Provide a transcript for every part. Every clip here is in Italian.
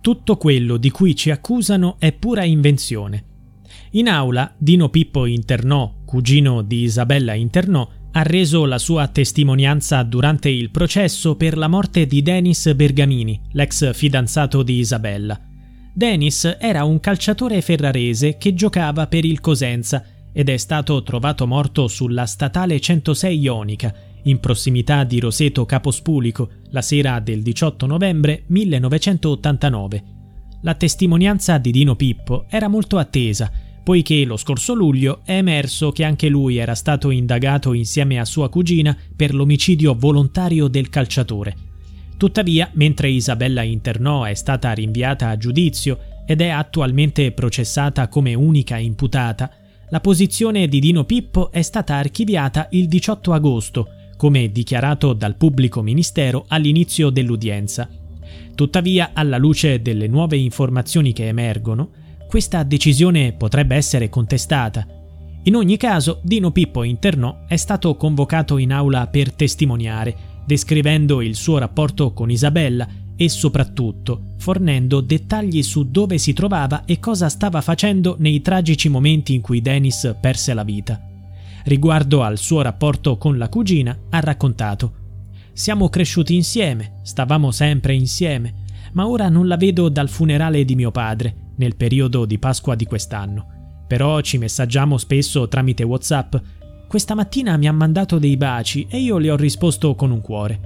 Tutto quello di cui ci accusano è pura invenzione. In aula, Dino Pippo Internò, cugino di Isabella Internò, ha reso la sua testimonianza durante il processo per la morte di Denis Bergamini, l'ex fidanzato di Isabella. Denis era un calciatore ferrarese che giocava per il Cosenza ed è stato trovato morto sulla statale 106 Ionica, in prossimità di Roseto Capospulico, la sera del 18 novembre 1989. La testimonianza di Dino Pippo era molto attesa, poiché lo scorso luglio è emerso che anche lui era stato indagato insieme a sua cugina per l'omicidio volontario del calciatore. Tuttavia, mentre Isabella Internò è stata rinviata a giudizio ed è attualmente processata come unica imputata, la posizione di Dino Pippo è stata archiviata il 18 agosto, come dichiarato dal pubblico ministero all'inizio dell'udienza. Tuttavia, alla luce delle nuove informazioni che emergono, questa decisione potrebbe essere contestata. In ogni caso, Dino Pippo Internò è stato convocato in aula per testimoniare, descrivendo il suo rapporto con Isabella e soprattutto fornendo dettagli su dove si trovava e cosa stava facendo nei tragici momenti in cui Dennis perse la vita. Riguardo al suo rapporto con la cugina, ha raccontato Siamo cresciuti insieme, stavamo sempre insieme, ma ora non la vedo dal funerale di mio padre, nel periodo di Pasqua di quest'anno. Però ci messaggiamo spesso tramite WhatsApp. Questa mattina mi ha mandato dei baci e io le ho risposto con un cuore.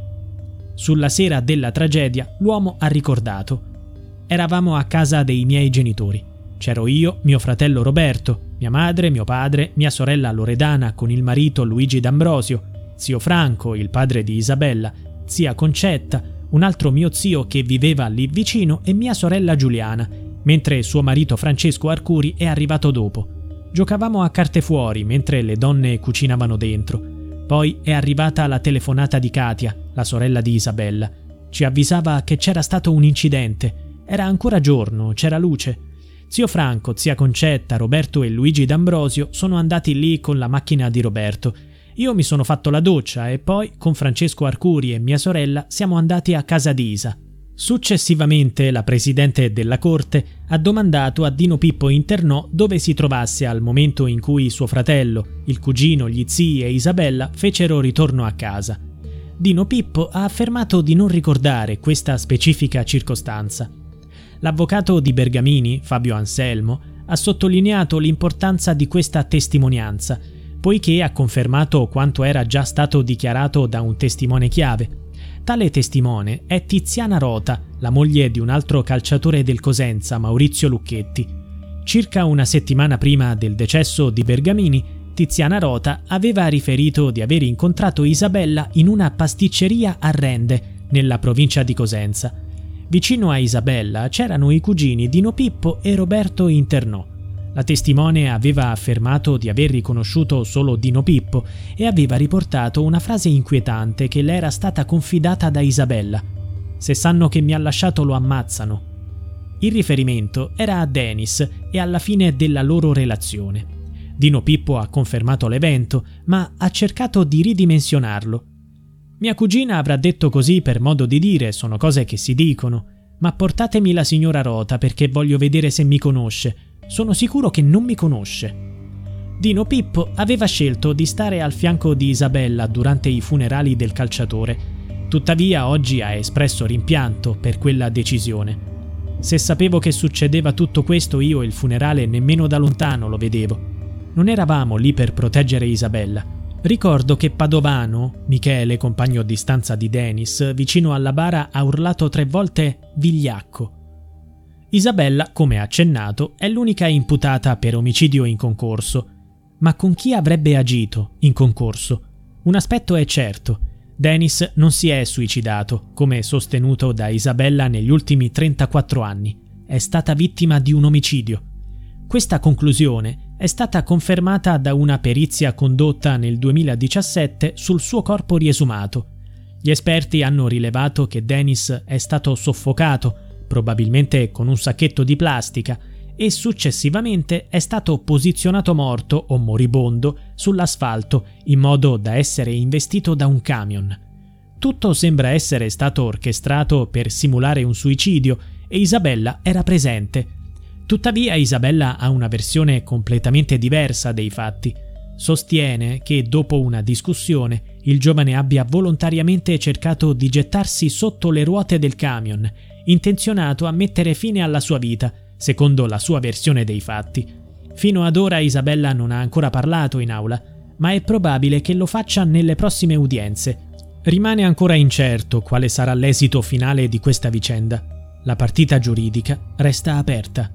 Sulla sera della tragedia l'uomo ha ricordato. Eravamo a casa dei miei genitori. C'ero io, mio fratello Roberto, mia madre, mio padre, mia sorella Loredana con il marito Luigi D'Ambrosio, zio Franco, il padre di Isabella, zia Concetta, un altro mio zio che viveva lì vicino e mia sorella Giuliana, mentre suo marito Francesco Arcuri è arrivato dopo. Giocavamo a carte fuori mentre le donne cucinavano dentro. Poi è arrivata la telefonata di Katia, la sorella di Isabella. Ci avvisava che c'era stato un incidente. Era ancora giorno, c'era luce. Zio Franco, zia Concetta, Roberto e Luigi D'Ambrosio sono andati lì con la macchina di Roberto. Io mi sono fatto la doccia e poi, con Francesco Arcuri e mia sorella, siamo andati a casa di Isa. Successivamente la presidente della corte ha domandato a Dino Pippo Internò dove si trovasse al momento in cui suo fratello, il cugino, gli zii e Isabella fecero ritorno a casa. Dino Pippo ha affermato di non ricordare questa specifica circostanza. L'avvocato di Bergamini, Fabio Anselmo, ha sottolineato l'importanza di questa testimonianza, poiché ha confermato quanto era già stato dichiarato da un testimone chiave. Tale testimone è Tiziana Rota, la moglie di un altro calciatore del Cosenza, Maurizio Lucchetti. Circa una settimana prima del decesso di Bergamini, Tiziana Rota aveva riferito di aver incontrato Isabella in una pasticceria a Rende, nella provincia di Cosenza. Vicino a Isabella c'erano i cugini Dino Pippo e Roberto Internò. La testimone aveva affermato di aver riconosciuto solo Dino Pippo e aveva riportato una frase inquietante che le era stata confidata da Isabella. Se sanno che mi ha lasciato lo ammazzano. Il riferimento era a Dennis e alla fine della loro relazione. Dino Pippo ha confermato l'evento, ma ha cercato di ridimensionarlo mia cugina avrà detto così per modo di dire, sono cose che si dicono. Ma portatemi la signora Rota perché voglio vedere se mi conosce. Sono sicuro che non mi conosce. Dino Pippo aveva scelto di stare al fianco di Isabella durante i funerali del calciatore. Tuttavia oggi ha espresso rimpianto per quella decisione. Se sapevo che succedeva tutto questo io il funerale nemmeno da lontano lo vedevo. Non eravamo lì per proteggere Isabella. Ricordo che Padovano, Michele, compagno di stanza di Denis, vicino alla bara ha urlato tre volte vigliacco. Isabella, come accennato, è l'unica imputata per omicidio in concorso. Ma con chi avrebbe agito in concorso? Un aspetto è certo. Dennis non si è suicidato, come sostenuto da Isabella negli ultimi 34 anni. È stata vittima di un omicidio. Questa conclusione è stata confermata da una perizia condotta nel 2017 sul suo corpo riesumato. Gli esperti hanno rilevato che Dennis è stato soffocato, probabilmente con un sacchetto di plastica, e successivamente è stato posizionato morto o moribondo sull'asfalto in modo da essere investito da un camion. Tutto sembra essere stato orchestrato per simulare un suicidio e Isabella era presente. Tuttavia Isabella ha una versione completamente diversa dei fatti. Sostiene che dopo una discussione il giovane abbia volontariamente cercato di gettarsi sotto le ruote del camion, intenzionato a mettere fine alla sua vita, secondo la sua versione dei fatti. Fino ad ora Isabella non ha ancora parlato in aula, ma è probabile che lo faccia nelle prossime udienze. Rimane ancora incerto quale sarà l'esito finale di questa vicenda. La partita giuridica resta aperta.